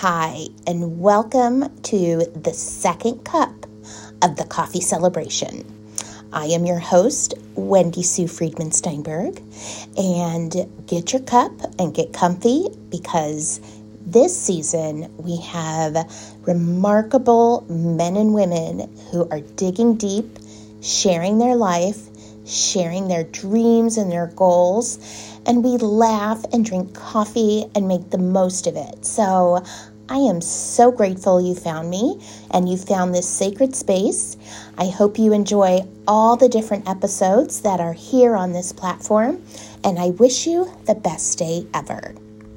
Hi, and welcome to the second cup of the coffee celebration. I am your host, Wendy Sue Friedman Steinberg, and get your cup and get comfy because this season we have remarkable men and women who are digging deep, sharing their life, sharing their dreams and their goals, and we laugh and drink coffee and make the most of it. So I am so grateful you found me and you found this sacred space. I hope you enjoy all the different episodes that are here on this platform, and I wish you the best day ever.